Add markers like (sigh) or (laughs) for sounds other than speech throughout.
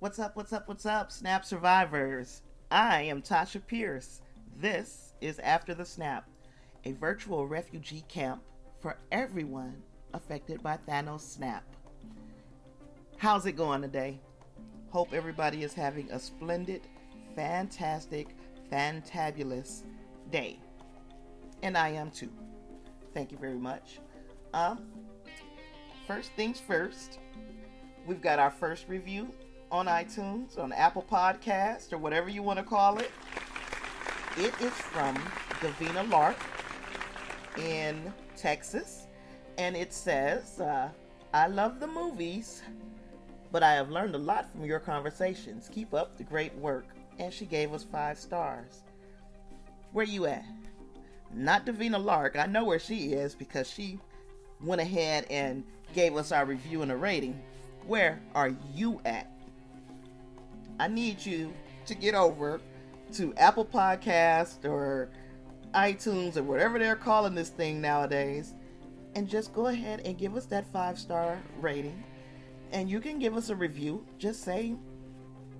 What's up, what's up, what's up, Snap Survivors? I am Tasha Pierce. This is After the Snap, a virtual refugee camp for everyone affected by Thanos' snap. How's it going today? Hope everybody is having a splendid, fantastic, fantabulous day. And I am too. Thank you very much. Um, first things first, we've got our first review on iTunes, on Apple Podcast, or whatever you want to call it. It is from Davina Lark in Texas, and it says, uh, I love the movies, but I have learned a lot from your conversations. Keep up the great work. And she gave us five stars. Where are you at? Not Davina Lark. I know where she is because she went ahead and gave us our review and a rating. Where are you at? I need you to get over to Apple Podcast or iTunes or whatever they're calling this thing nowadays and just go ahead and give us that five star rating. And you can give us a review. Just say,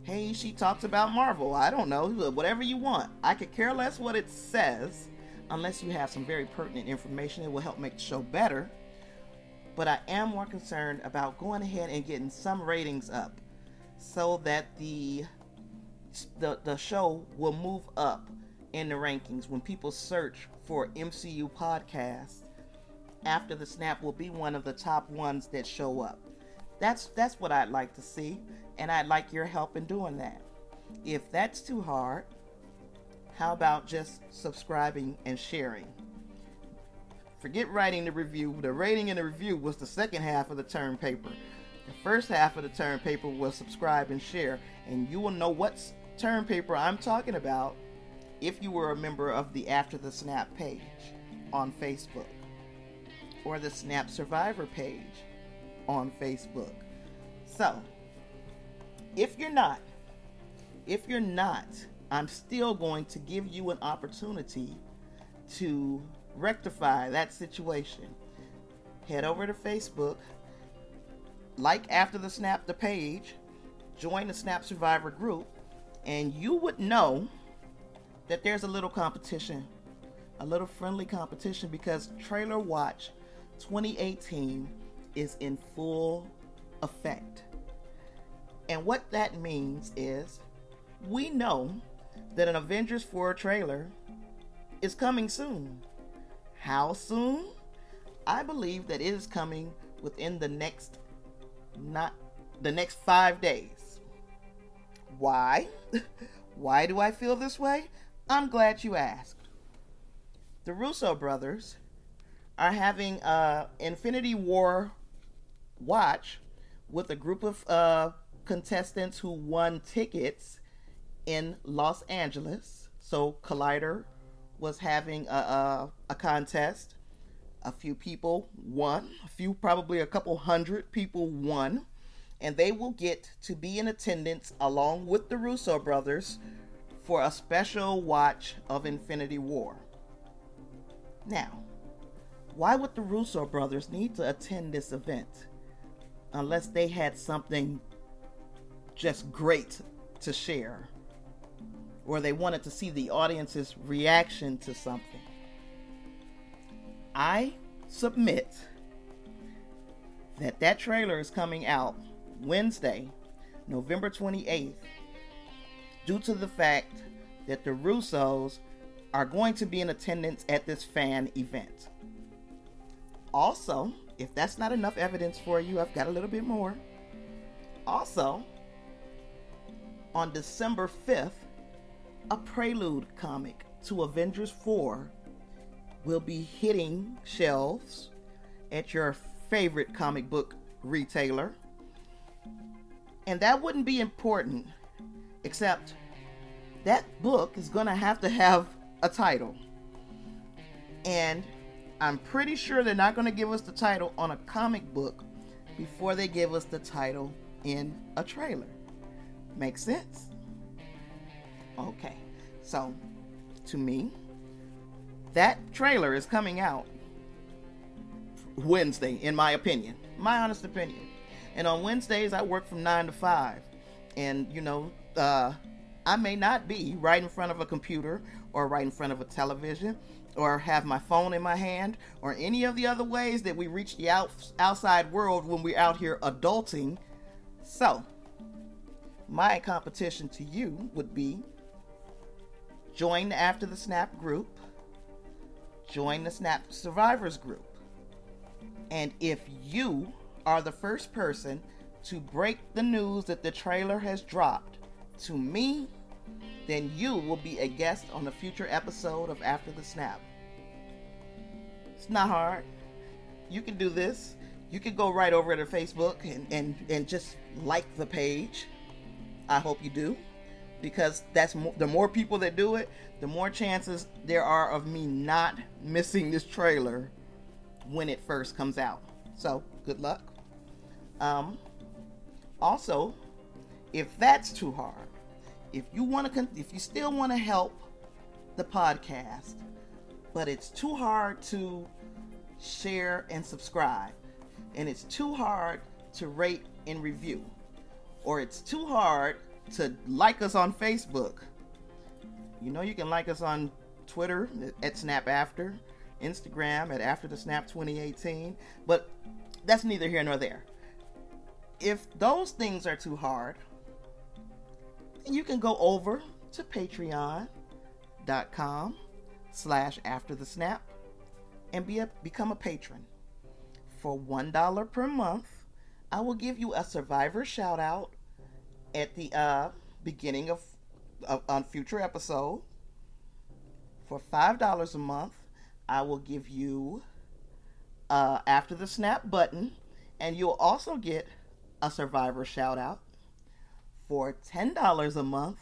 hey, she talks about Marvel. I don't know, whatever you want. I could care less what it says unless you have some very pertinent information. It will help make the show better. But I am more concerned about going ahead and getting some ratings up so that the the, the show will move up in the rankings. When people search for MCU podcast after the snap will be one of the top ones that show up. That's that's what I'd like to see and I'd like your help in doing that. If that's too hard how about just subscribing and sharing? Forget writing the review. The rating and the review was the second half of the term paper the first half of the term paper was subscribe and share, and you will know what term paper I'm talking about if you were a member of the After the Snap page on Facebook or the Snap Survivor page on Facebook. So, if you're not, if you're not, I'm still going to give you an opportunity to rectify that situation. Head over to Facebook, like after the snap the page, join the Snap Survivor group, and you would know that there's a little competition, a little friendly competition because Trailer Watch 2018 is in full effect. And what that means is we know that an Avengers 4 trailer is coming soon. How soon? I believe that it is coming within the next not the next five days. Why? (laughs) Why do I feel this way? I'm glad you asked. The Russo brothers are having a Infinity War watch with a group of uh, contestants who won tickets in Los Angeles. So Collider was having a, a, a contest a few people won, a few, probably a couple hundred people won, and they will get to be in attendance along with the Russo brothers for a special watch of Infinity War. Now, why would the Russo brothers need to attend this event unless they had something just great to share? Or they wanted to see the audience's reaction to something. I submit that that trailer is coming out Wednesday, November 28th, due to the fact that the Russos are going to be in attendance at this fan event. Also, if that's not enough evidence for you, I've got a little bit more. Also, on December 5th, a prelude comic to Avengers 4 will be hitting shelves at your favorite comic book retailer. And that wouldn't be important, except that book is going to have to have a title. And I'm pretty sure they're not going to give us the title on a comic book before they give us the title in a trailer. Makes sense? Okay, so to me, that trailer is coming out Wednesday, in my opinion, my honest opinion. And on Wednesdays, I work from 9 to 5. And, you know, uh, I may not be right in front of a computer or right in front of a television or have my phone in my hand or any of the other ways that we reach the out, outside world when we're out here adulting. So, my competition to you would be join the After the Snap group, join the Snap Survivors group. And if you are the first person to break the news that the trailer has dropped to me, then you will be a guest on a future episode of After the Snap. It's not hard. You can do this. You can go right over to Facebook and, and, and just like the page. I hope you do. Because that's mo- the more people that do it, the more chances there are of me not missing this trailer when it first comes out. So, good luck. Um, also, if that's too hard, if you want to, con- if you still want to help the podcast, but it's too hard to share and subscribe, and it's too hard to rate and review, or it's too hard to like us on Facebook. You know, you can like us on Twitter at Snap After, Instagram at After the Snap 2018, but that's neither here nor there. If those things are too hard, you can go over to patreon.com slash after the snap and be a, become a patron. For $1 per month, I will give you a survivor shout out at the uh, beginning of, of on future episode. For $5 a month, I will give you uh, after the snap button, and you'll also get a survivor shout out. For $10 a month,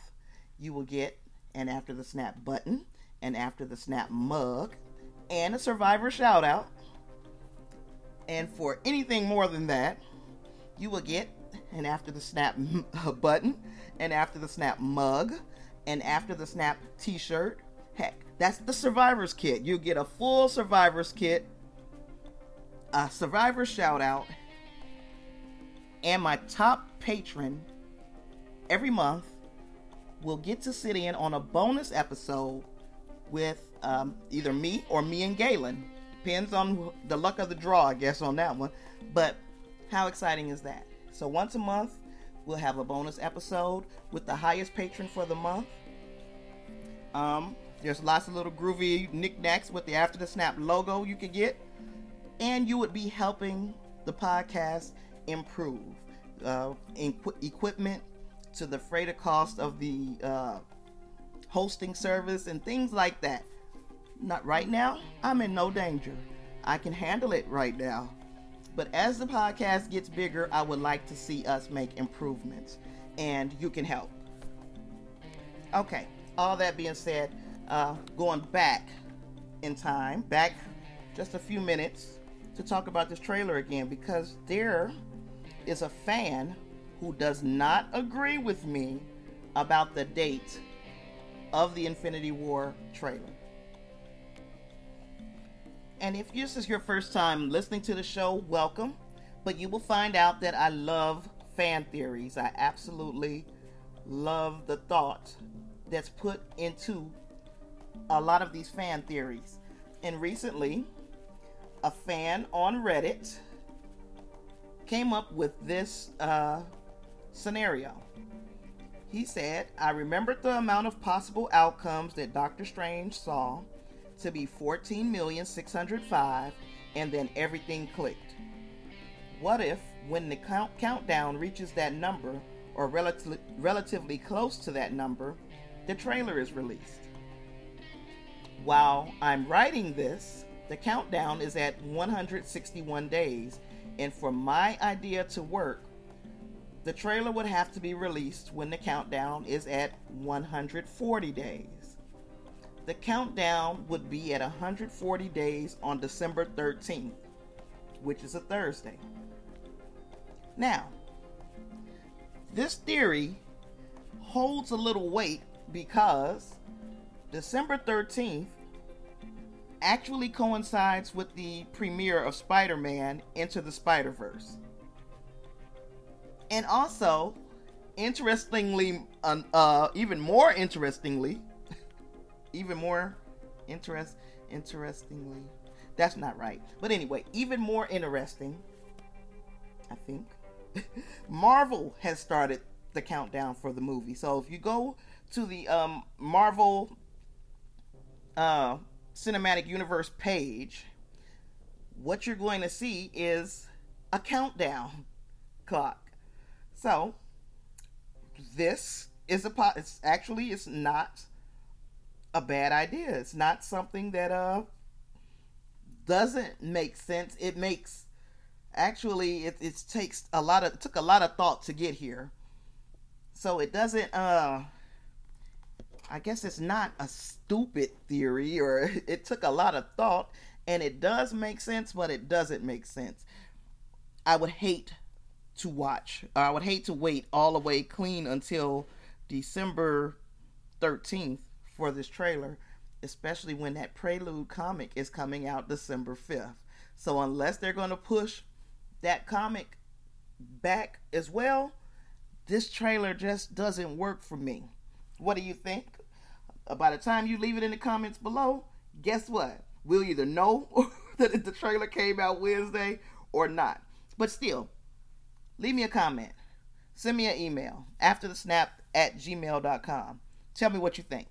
you will get an after the snap button, an after the snap mug, and a survivor shout out. And for anything more than that, you will get an after the snap (laughs) button, and after the snap mug, and after the snap t shirt. Heck, that's the survivor's kit. You get a full survivor's kit, a survivor shout out, and my top patron every month will get to sit in on a bonus episode with um, either me or me and Galen. Depends on the luck of the draw, I guess, on that one. But how exciting is that? So once a month, we'll have a bonus episode with the highest patron for the month. Um, there's lots of little groovy knickknacks with the After the Snap logo you can get, and you would be helping the podcast improve. Uh, equipment to the freighter cost of the uh, hosting service and things like that. Not right now. I'm in no danger. I can handle it right now. But as the podcast gets bigger, I would like to see us make improvements, and you can help. Okay, all that being said, uh, going back in time, back just a few minutes to talk about this trailer again because there is a fan who does not agree with me about the date of the Infinity War trailer. And if this is your first time listening to the show, welcome. But you will find out that I love fan theories. I absolutely love the thought that's put into a lot of these fan theories. And recently, a fan on Reddit came up with this uh, scenario. He said, I remembered the amount of possible outcomes that Doctor Strange saw to be 14,605, and then everything clicked. What if, when the count- countdown reaches that number, or relatively, relatively close to that number, the trailer is released? While I'm writing this, the countdown is at 161 days, and for my idea to work, the trailer would have to be released when the countdown is at 140 days. The countdown would be at 140 days on December 13th, which is a Thursday. Now, this theory holds a little weight because December 13th actually coincides with the premiere of Spider Man Into the Spider Verse. And also, interestingly, uh, even more interestingly, even more interest, interestingly, that's not right. But anyway, even more interesting, I think, (laughs) Marvel has started the countdown for the movie. So if you go to the um, Marvel uh, Cinematic Universe page, what you're going to see is a countdown (laughs) clock. So this is a pot. It's actually it's not a bad idea. It's not something that uh doesn't make sense. It makes actually it, it takes a lot of took a lot of thought to get here. So it doesn't uh I guess it's not a stupid theory or (laughs) it took a lot of thought and it does make sense, but it doesn't make sense. I would hate to watch. I would hate to wait all the way clean until December 13th for this trailer, especially when that Prelude comic is coming out December 5th. So unless they're going to push that comic back as well, this trailer just doesn't work for me. What do you think? Uh, by the time you leave it in the comments below, guess what? We'll either know (laughs) that the trailer came out Wednesday or not. But still, leave me a comment. Send me an email after the snap at gmail.com. Tell me what you think.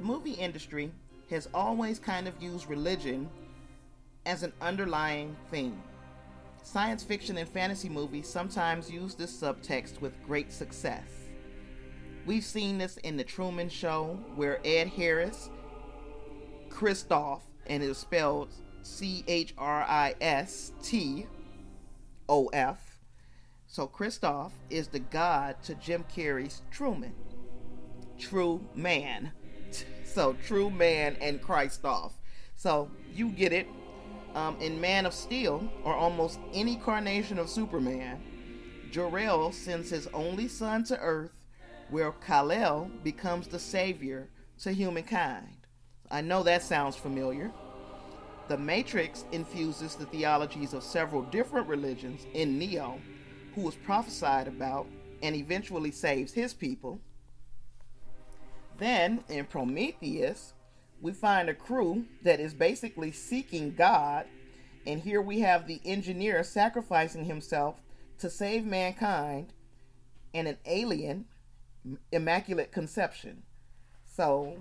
The movie industry has always kind of used religion as an underlying theme. Science fiction and fantasy movies sometimes use this subtext with great success. We've seen this in The Truman Show, where Ed Harris, Christof, and it is spelled C H R I S T O F. So Christof is the god to Jim Carrey's Truman. True man. So true man and Christ off. So you get it. Um, in Man of Steel, or almost any carnation of Superman, Jor-El sends his only son to Earth, where Kal-El becomes the savior to humankind. I know that sounds familiar. The Matrix infuses the theologies of several different religions in Neo, who was prophesied about and eventually saves his people. Then in Prometheus, we find a crew that is basically seeking God, and here we have the engineer sacrificing himself to save mankind and an alien immaculate conception. So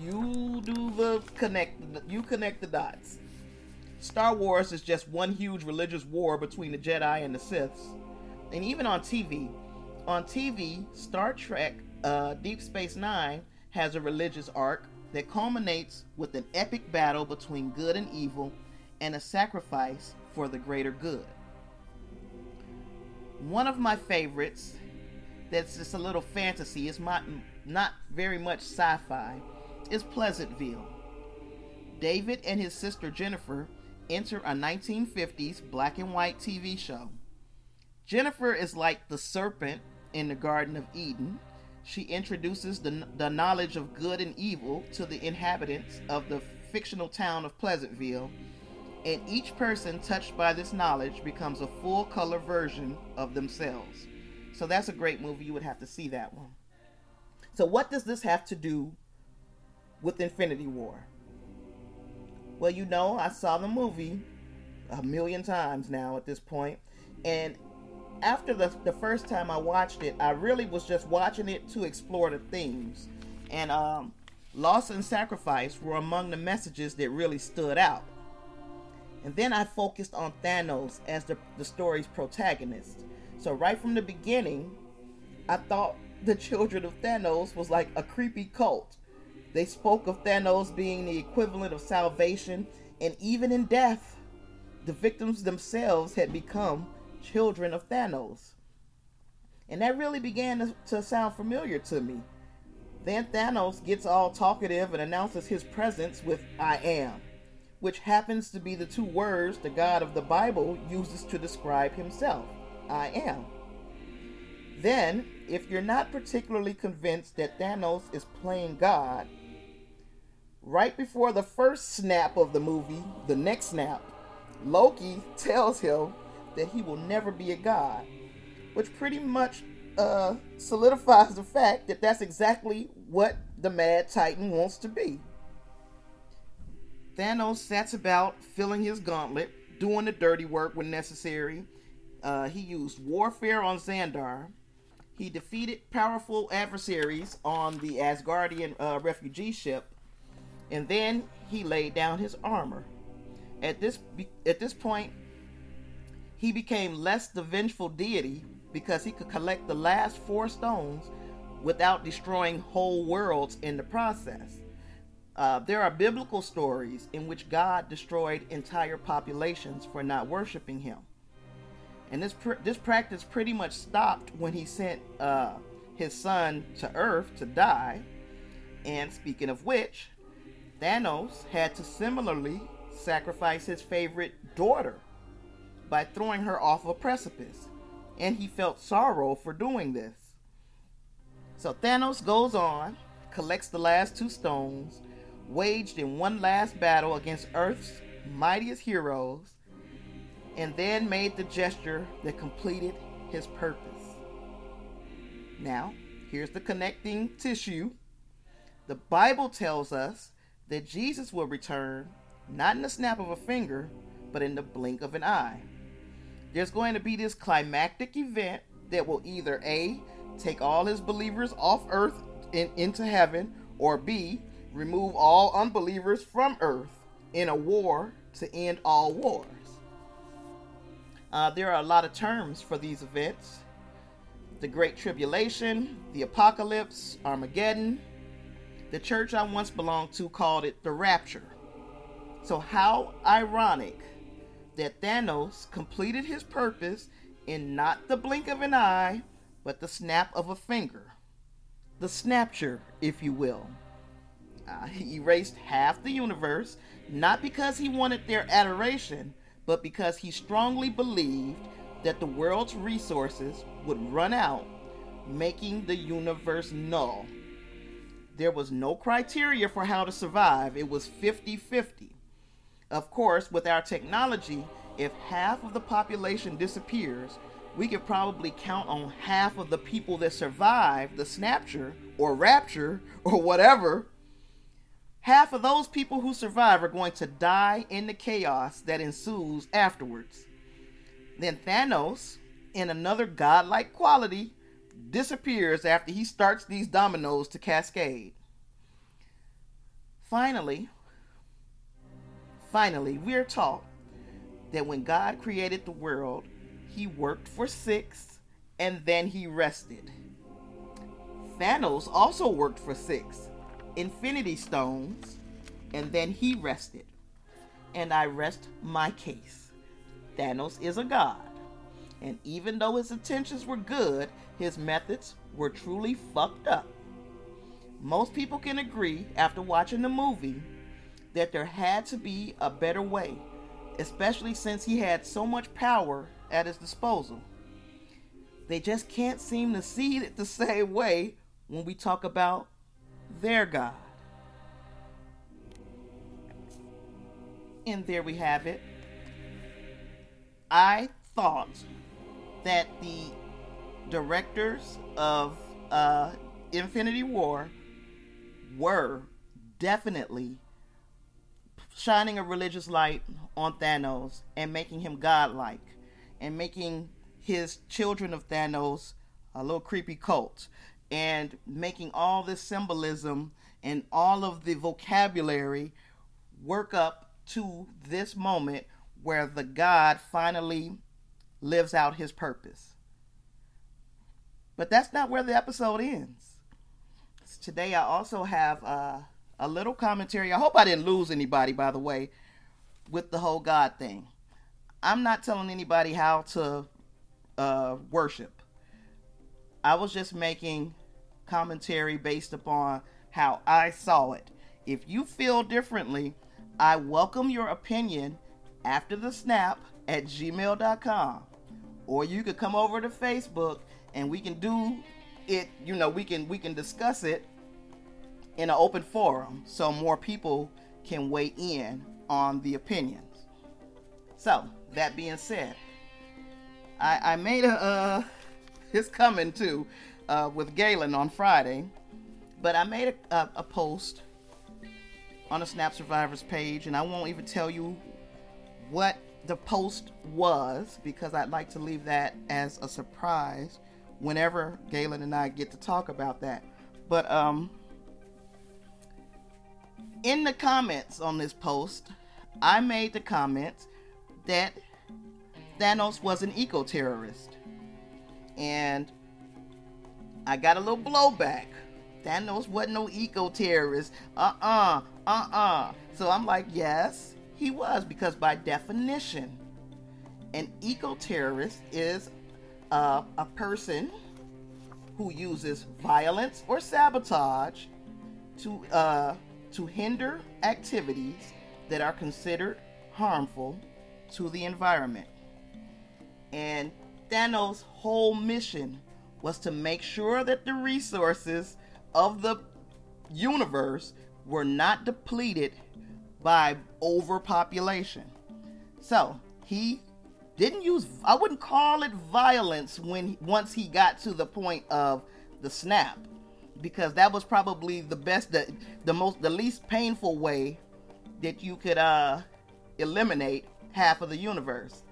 you do the connect you connect the dots. Star Wars is just one huge religious war between the Jedi and the Siths. And even on TV, on TV, Star Trek uh, Deep Space Nine has a religious arc that culminates with an epic battle between good and evil and a sacrifice for the greater good. One of my favorites that's just a little fantasy, it's not, not very much sci fi, is Pleasantville. David and his sister Jennifer enter a 1950s black and white TV show. Jennifer is like the serpent in the Garden of Eden, she introduces the, the knowledge of good and evil to the inhabitants of the fictional town of Pleasantville, and each person touched by this knowledge becomes a full color version of themselves. So that's a great movie. You would have to see that one. So, what does this have to do with Infinity War? Well, you know, I saw the movie a million times now at this point, and after the, the first time I watched it, I really was just watching it to explore the themes. And um, loss and sacrifice were among the messages that really stood out. And then I focused on Thanos as the, the story's protagonist. So, right from the beginning, I thought the children of Thanos was like a creepy cult. They spoke of Thanos being the equivalent of salvation, and even in death, the victims themselves had become children of Thanos. And that really began to, to sound familiar to me. Then Thanos gets all talkative and announces his presence with I am. which happens to be the two words the God of the Bible uses to describe himself I am. Then, if you're not particularly convinced that Thanos is playing God, right before the first snap of the movie, the next snap, Loki tells him that he will never be a god, which pretty much uh, solidifies the fact that that's exactly what the Mad Titan wants to be. Thanos sets about filling his gauntlet, doing the dirty work when necessary. Uh, he used warfare on Xandar. He defeated powerful adversaries on the Asgardian uh, refugee ship, and then he laid down his armor. At this at this point, he became less the vengeful deity because he could collect the last four stones without destroying whole worlds in the process. Uh, there are biblical stories in which God destroyed entire populations for not worshiping Him, and this pr- this practice pretty much stopped when He sent uh, His Son to Earth to die. And speaking of which, Thanos had to similarly sacrifice his favorite daughter by throwing her off a precipice, and he felt sorrow for doing this. So Thanos goes on, collects the last two stones, waged in one last battle against Earth's mightiest heroes, and then made the gesture that completed his purpose. Now, here's the connecting tissue. The Bible tells us that Jesus will return not in the snap of a finger, but in the blink of an eye. There's going to be this climactic event that will either A, take all his believers off earth and into heaven, or B, remove all unbelievers from earth in a war to end all wars. Uh, there are a lot of terms for these events the Great Tribulation, the Apocalypse, Armageddon. The church I once belonged to called it the Rapture. So, how ironic that Thanos completed his purpose in not the blink of an eye, but the snap of a finger. The snapture, if you will. Uh, he erased half the universe, not because he wanted their adoration, but because he strongly believed that the world's resources would run out, making the universe null. There was no criteria for how to survive, it was 50 50. Of course, with our technology, if half of the population disappears, we could probably count on half of the people that survive the snapture or rapture or whatever half of those people who survive are going to die in the chaos that ensues afterwards. Then Thanos, in another godlike quality, disappears after he starts these dominoes to cascade. Finally, finally, we're taught that when God created the world, he worked for six and then he rested. Thanos also worked for six infinity stones, and then he rested. And I rest my case. Thanos is a god. And even though his intentions were good, his methods were truly fucked up. Most people can agree after watching the movie that there had to be a better way, especially since he had so much power at his disposal. They just can't seem to see it the (laughs) same way when we talk about their God. And there we have it. I thought that the directors of uh, Infinity War were definitely shining a religious light on Thanos and making him godlike and making his children of Thanos a little creepy cult and making all this symbolism and all of the vocabulary work up to this moment where the God finally lives out his purpose. But that's not where the episode ends. Today, I also have uh, a little commentary. I hope I didn't lose anybody, by the way, with the whole God thing. I'm not telling anybody how to uh, worship. I was just making commentary based upon how I saw it. If you feel differently, I welcome your opinion after the snap at gmail.com. Or you could come over to Facebook and we can do it, you know, we can we can discuss it in an open forum so more people can weigh in on the opinions. So, that being said, I, I made a uh it's coming too uh, with Galen on Friday, but I made a, a, a post on the Snap Survivors page, and I won't even tell you what the post was because I'd like to leave that as a surprise whenever Galen and I get to talk about that. But um, in the comments on this post, I made the comment that Thanos was an eco terrorist. And I got a little blowback. Thanos wasn't no eco terrorist. Uh uh-uh, uh, uh uh. So I'm like, yes, he was, because by definition, an eco terrorist is uh, a person who uses violence or sabotage to uh, to hinder activities that are considered harmful to the environment. And Thanos' whole mission was to make sure that the resources of the universe were not depleted by overpopulation. So he didn't use I wouldn't call it violence when once he got to the point of the snap because that was probably the best the, the most the least painful way that you could uh eliminate half of the universe.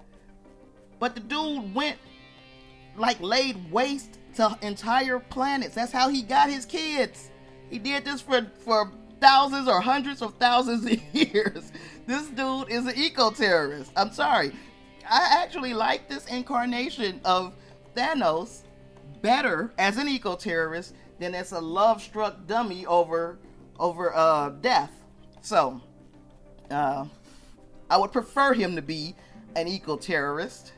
But the dude went like laid waste to entire planets. That's how he got his kids. He did this for for thousands or hundreds of thousands (laughs) of years. This dude is an eco terrorist. I'm sorry. I actually like this incarnation of Thanos better as an eco terrorist it's a love struck dummy over over uh, death. So, uh, I would prefer him to be an eco terrorist,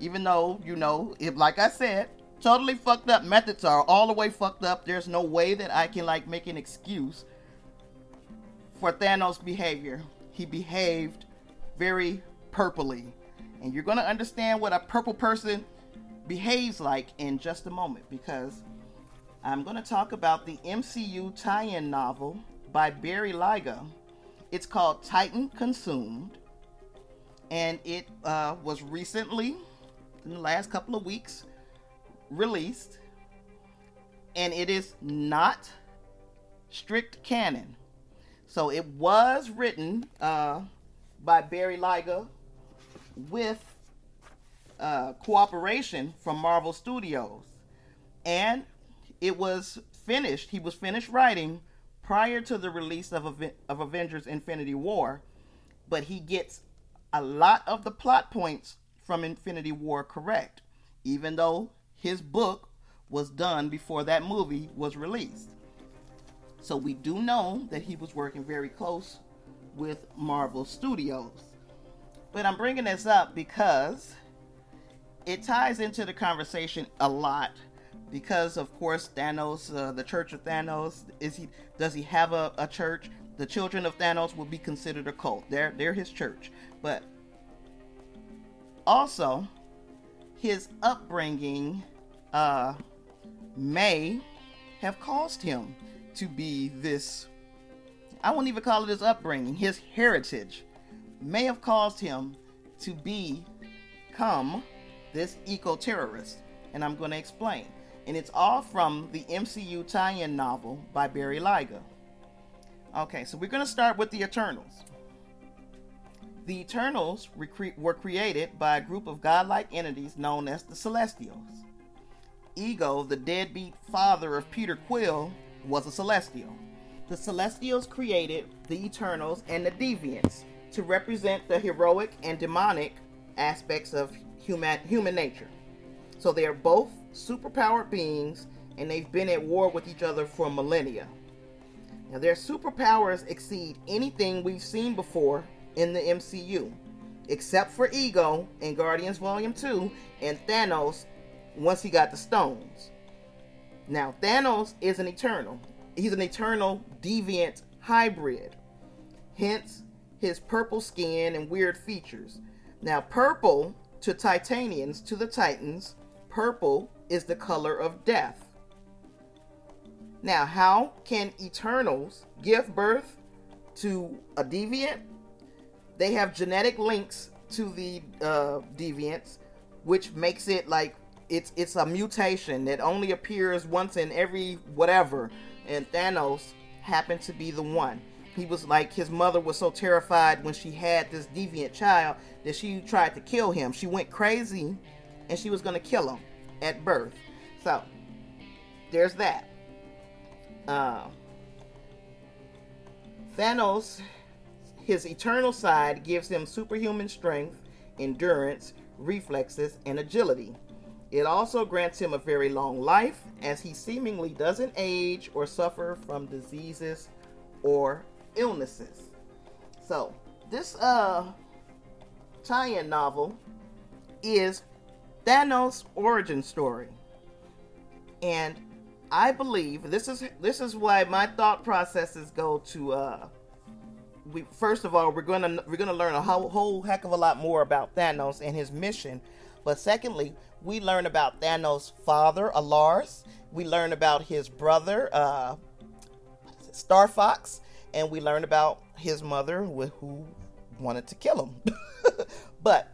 even though you know, if like I said, totally fucked up methods are all the way fucked up. There's no way that I can like make an excuse for Thanos' behavior. He behaved very purpley. And you're to understand what a purple person behaves like in just a moment because I'm going to talk about the MCU tie in novel by Barry Lyga. It's called Titan Consumed. And it uh, was recently, in the last couple of weeks, released. And it is not strict canon. So it was written uh, by Barry Lyga with uh, cooperation from Marvel Studios. And it was finished, he was finished writing prior to the release of, of Avengers Infinity War. But he gets a lot of the plot points from Infinity War correct, even though his book was done before that movie was released. So we do know that he was working very close with Marvel Studios. But I'm bringing this up because it ties into the conversation a lot because of course Thanos, uh, the Church of Thanos, is he does he have a, a church? The children of Thanos will be considered a cult. They're they're his church. But also his upbringing uh, may have caused him to be this I won't even call it his upbringing, his heritage may have caused him to become this eco terrorist. And I'm going to explain. And it's all from the MCU tie in novel by Barry Lyga. Okay, so we're going to start with the Eternals. The Eternals were created by a group of godlike entities known as the Celestials. Ego, the deadbeat father of Peter Quill, was a celestial. The celestials created the Eternals and the Deviants to represent the heroic and demonic aspects of human human nature. So they are both superpowered beings and they've been at war with each other for millennia. Now their superpowers exceed anything we've seen before in the MCU, except for Ego in Guardians Volume 2 and Thanos once he got the stones. Now, Thanos is an eternal. He's an eternal deviant hybrid. Hence, his purple skin and weird features. Now, purple to Titanians, to the Titans, purple is the color of death. Now, how can Eternals give birth to a deviant? They have genetic links to the uh, deviants, which makes it like it's it's a mutation that only appears once in every whatever. And Thanos happened to be the one. He was like his mother was so terrified when she had this deviant child that she tried to kill him. She went crazy and she was to kill him at birth. So, there's that. Uh, Thanos, his eternal side gives him superhuman strength, endurance, reflexes, and agility. It also grants him a very long life, as he seemingly doesn't age or suffer from diseases or illnesses. So, this uh tie-in novel is Thanos' origin story. And I believe this is this is why my thought processes go to uh we first of all we're gonna we're gonna learn a whole, whole heck of a lot more about Thanos and his mission. But secondly, we learn about Thanos' father, Alars. We learn about his brother, uh, Star Fox, and we learn about his mother who wanted to kill him. (laughs) but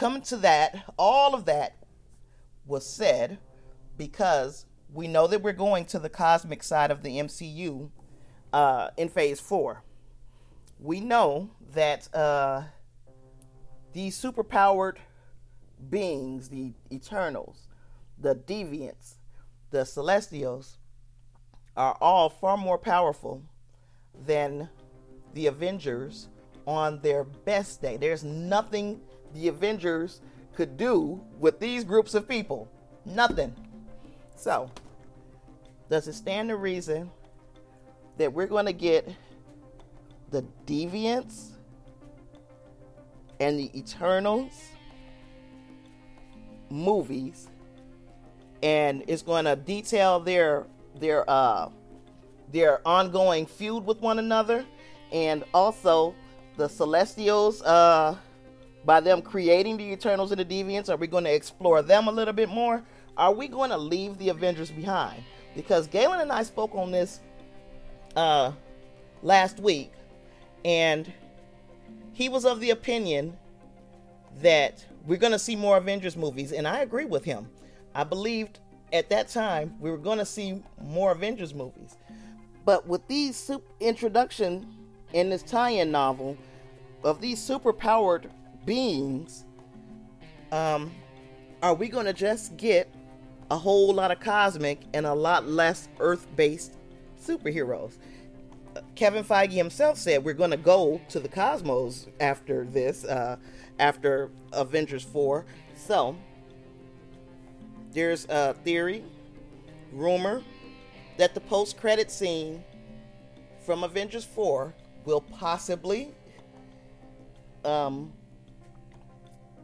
coming to that, all of that was said because we know that we're going to the cosmic side of the MCU uh, in Phase Four. We know that uh, these superpowered beings, the Eternals, the Deviants, the Celestials, are all far more powerful than the Avengers on their best day. There's nothing the Avengers could do with these groups of people. Nothing. So, does it stand to reason that we're going to get the Deviants and the Eternals movies and it's going to detail their their uh their ongoing feud with one another and also the celestials uh by them creating the eternals and the deviants are we going to explore them a little bit more are we going to leave the avengers behind because galen and i spoke on this uh last week and he was of the opinion that we're going to see more Avengers movies, and I agree with him. I believed at that time we were going to see more Avengers movies. But with these introduction in this tie-in novel of these super-powered beings, um, are we going to just get a whole lot of cosmic and a lot less Earth-based superheroes? Kevin Feige himself said we're going to go to the cosmos after this. Uh, after Avengers 4. So, there's a theory, rumor, that the post credit scene from Avengers 4 will possibly um,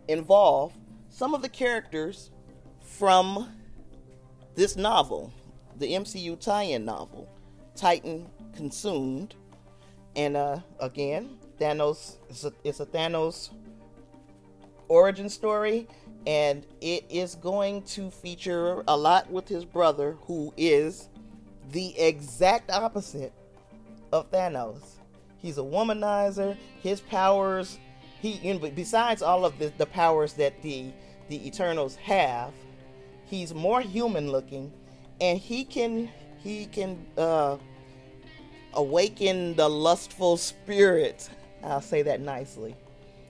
involve some of the characters from this novel, the MCU tie in novel, Titan Consumed. And uh, again, Thanos, it's a, it's a Thanos origin story, and it is going to feature a lot with his brother, who is the exact opposite of Thanos. He's a womanizer. His powers, he you know, besides all of the, the powers that the the Eternals have, he's more human looking, and he can he can uh, awaken the lustful spirit. I'll say that nicely.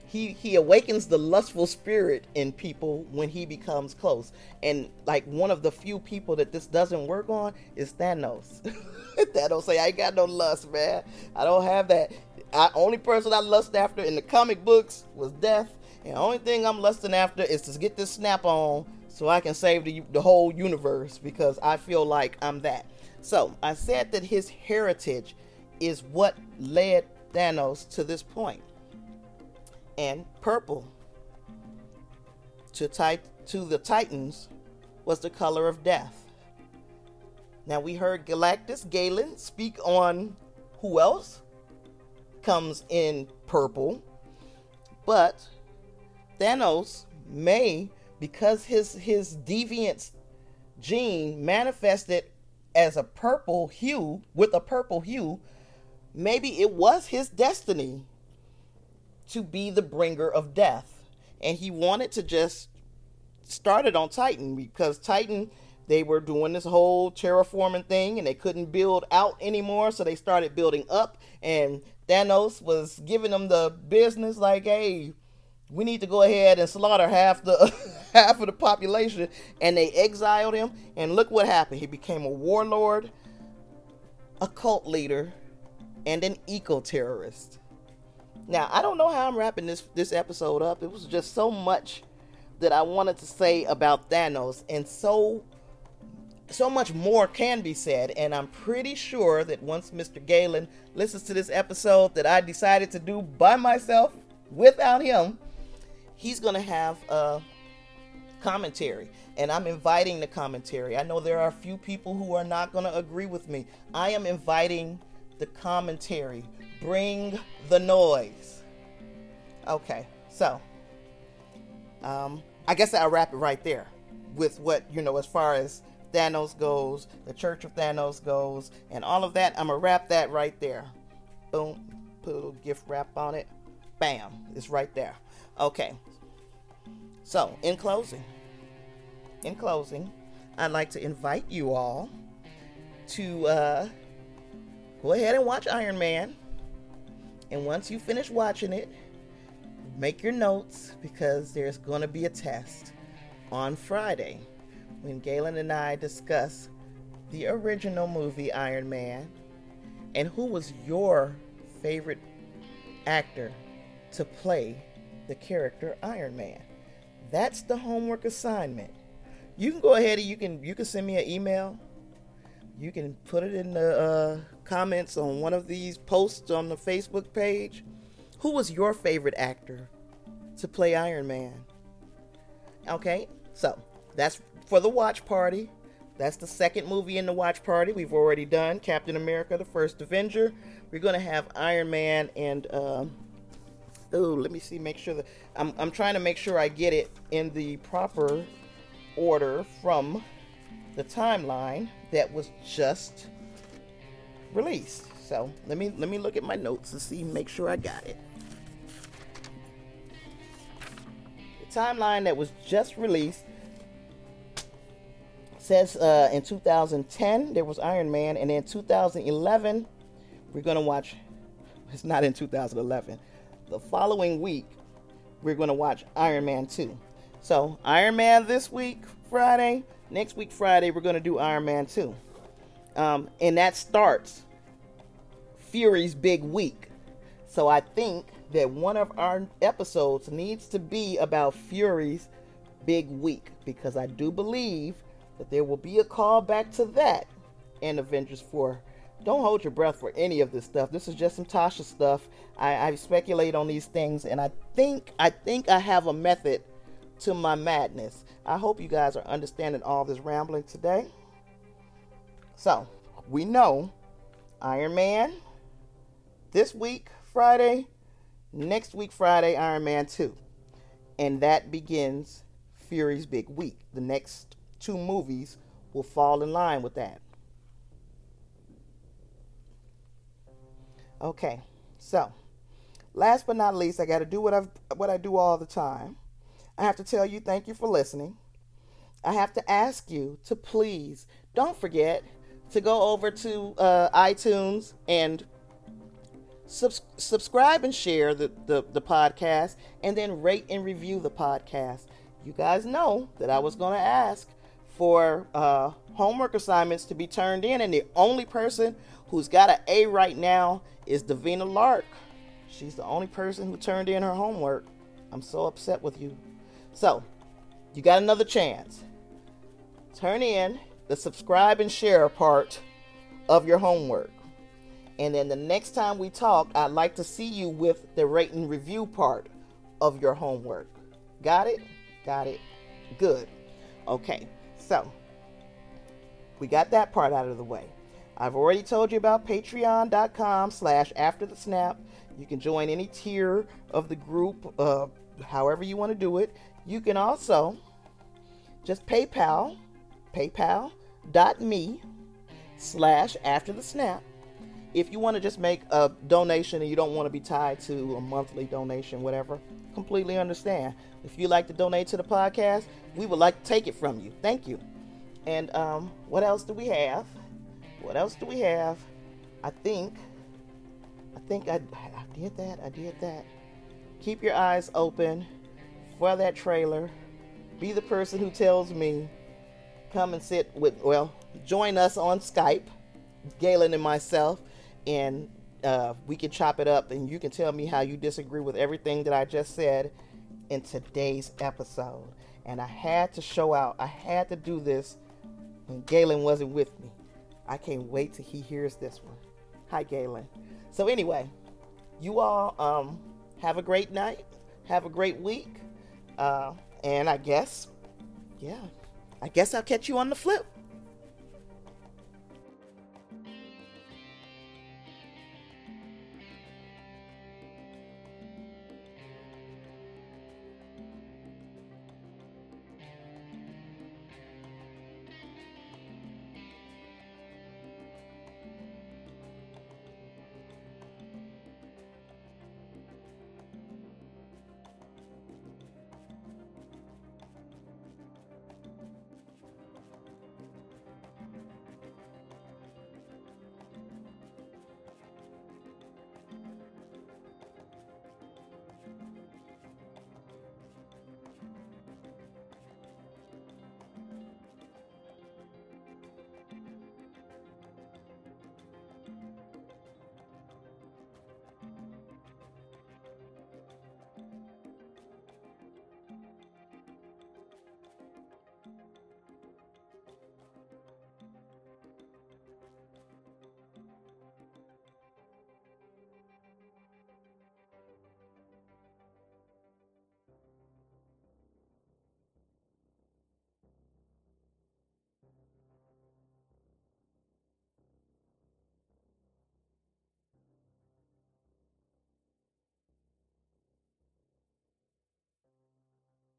He he awakens the lustful spirit in people when he becomes close. And like one of the few people that this doesn't work on is thanos. (laughs) Thanos say i ain't got no lust man. I don't have that I, only person i lust after in the comic books was death and the only thing i'm lusting after is to get this snap on so i can save the, the whole universe because i feel like i'm that so i said that his heritage is what led thanos to this point and purple to, tit- to the Titans was the color of death. Now we heard Galactus Galen speak on who else? Comes in purple, but Thanos may, because his his deviant gene manifested as a purple hue with a purple hue, maybe it was his destiny to be the bringer of death. And he wanted to just start it on Titan because Titan they were doing this whole terraforming thing and they couldn't build out anymore so they started building up. And Thanos was giving them the business like hey we need to go ahead and slaughter half the (laughs) half of the population. And they exiled him and look what happened. He became a warlord a cult leader and an eco-terrorist. Now i don't know how i'm wrapping this this episode up. It was just so much that i wanted to say about thanos and so so much more can be said and i'm pretty sure that once mr galen listens to this episode that i decided to do by myself without him he's going to have a commentary and I'm inviting the commentary. I know there are a few people who are not going to agree with me. I am inviting the commentary. Bring the noise. Okay, so um, I guess I'll wrap it right there with what, you know, as far as Thanos goes, the Church of Thanos goes, and all of that. I'm going to wrap that right there. Boom, put a little gift wrap on it. Bam, it's right there. Okay. So, in closing, in closing, I'd like to invite you all to uh, go ahead and watch Iron Man. And once you finish watching it, make your notes because there's going to be a test on Friday when Galen and I discuss the original movie Iron Man and who was your favorite actor to play the character Iron Man. That's the homework assignment. You can go ahead and you can you can send me an email. You can put it in the uh, comments on one of these posts on the Facebook page. Who was your favorite actor to play Iron Man? Okay, so that's for the watch party. That's the second movie in the watch party. We've already done Captain America: The First Avenger. We're gonna have Iron Man and. Oh, let me see, make sure that I'm, I'm trying to make sure I get it in the proper order from the timeline that was just released. So let me let me look at my notes and see, make sure I got it. The timeline that was just released says uh, in 2010 there was Iron Man, and in 2011 we're gonna watch. It's not in 2011 the following week, we're to watch Iron Man 2. So, Iron Man this week, Friday. Next week, Friday, we're to do Iron Man 2. Um, and that starts Fury's big week. So, I think that one of our episodes needs to be about Fury's big week because I do believe that there will be a call back to that in Avengers 4 don't hold your breath for any of this stuff. This is just some Tasha stuff. I, I speculate on these things, and I think I think I have a method to my madness. I hope you guys are understanding all this rambling today. So we know Iron Man this week, Friday, next week, Friday, Iron Man 2. And that begins Fury's big week. The next two movies will fall in line with that. Okay, so last but not least, I got to do what I what I do all the time. I have to tell you thank you for listening. I have to ask you to please don't forget to go over to uh, iTunes and subscribe and share the, the, the podcast and then rate and review the podcast. You guys know that I was going to ask for uh, homework assignments to be turned in, and the only person who's got an A right now is Davina Lark. She's the only person who turned in her homework. I'm so upset with you. So, you got another chance. Turn in the subscribe and share part of your homework. And then the next time we talk, I'd like to see you with the rate and review part of your homework. Got it? Got it. Good. Okay. So, we got that part out of the way. I've already told you about patreon.com slash after the snap. You can join any tier of the group, uh, however you want to do it. You can also just PayPal, paypal.me slash after the snap. If you want to just make a donation and you don't want to be tied to a monthly donation, whatever, completely understand. If you like to donate to the podcast, we would like to take it from you. Thank you. And um, what else do we have? What else do we have? I think, I think I, I did that. I did that. Keep your eyes open for that trailer. Be the person who tells me, come and sit with, well, join us on Skype, Galen and myself, and uh, we can chop it up and you can tell me how you disagree with everything that I just said in today's episode. And I had to show out, I had to do this when Galen wasn't with me. I can't wait till he hears this one. Hi, Galen. So, anyway, you all um, have a great night, have a great week, uh, and I guess, yeah, I guess I'll catch you on the flip.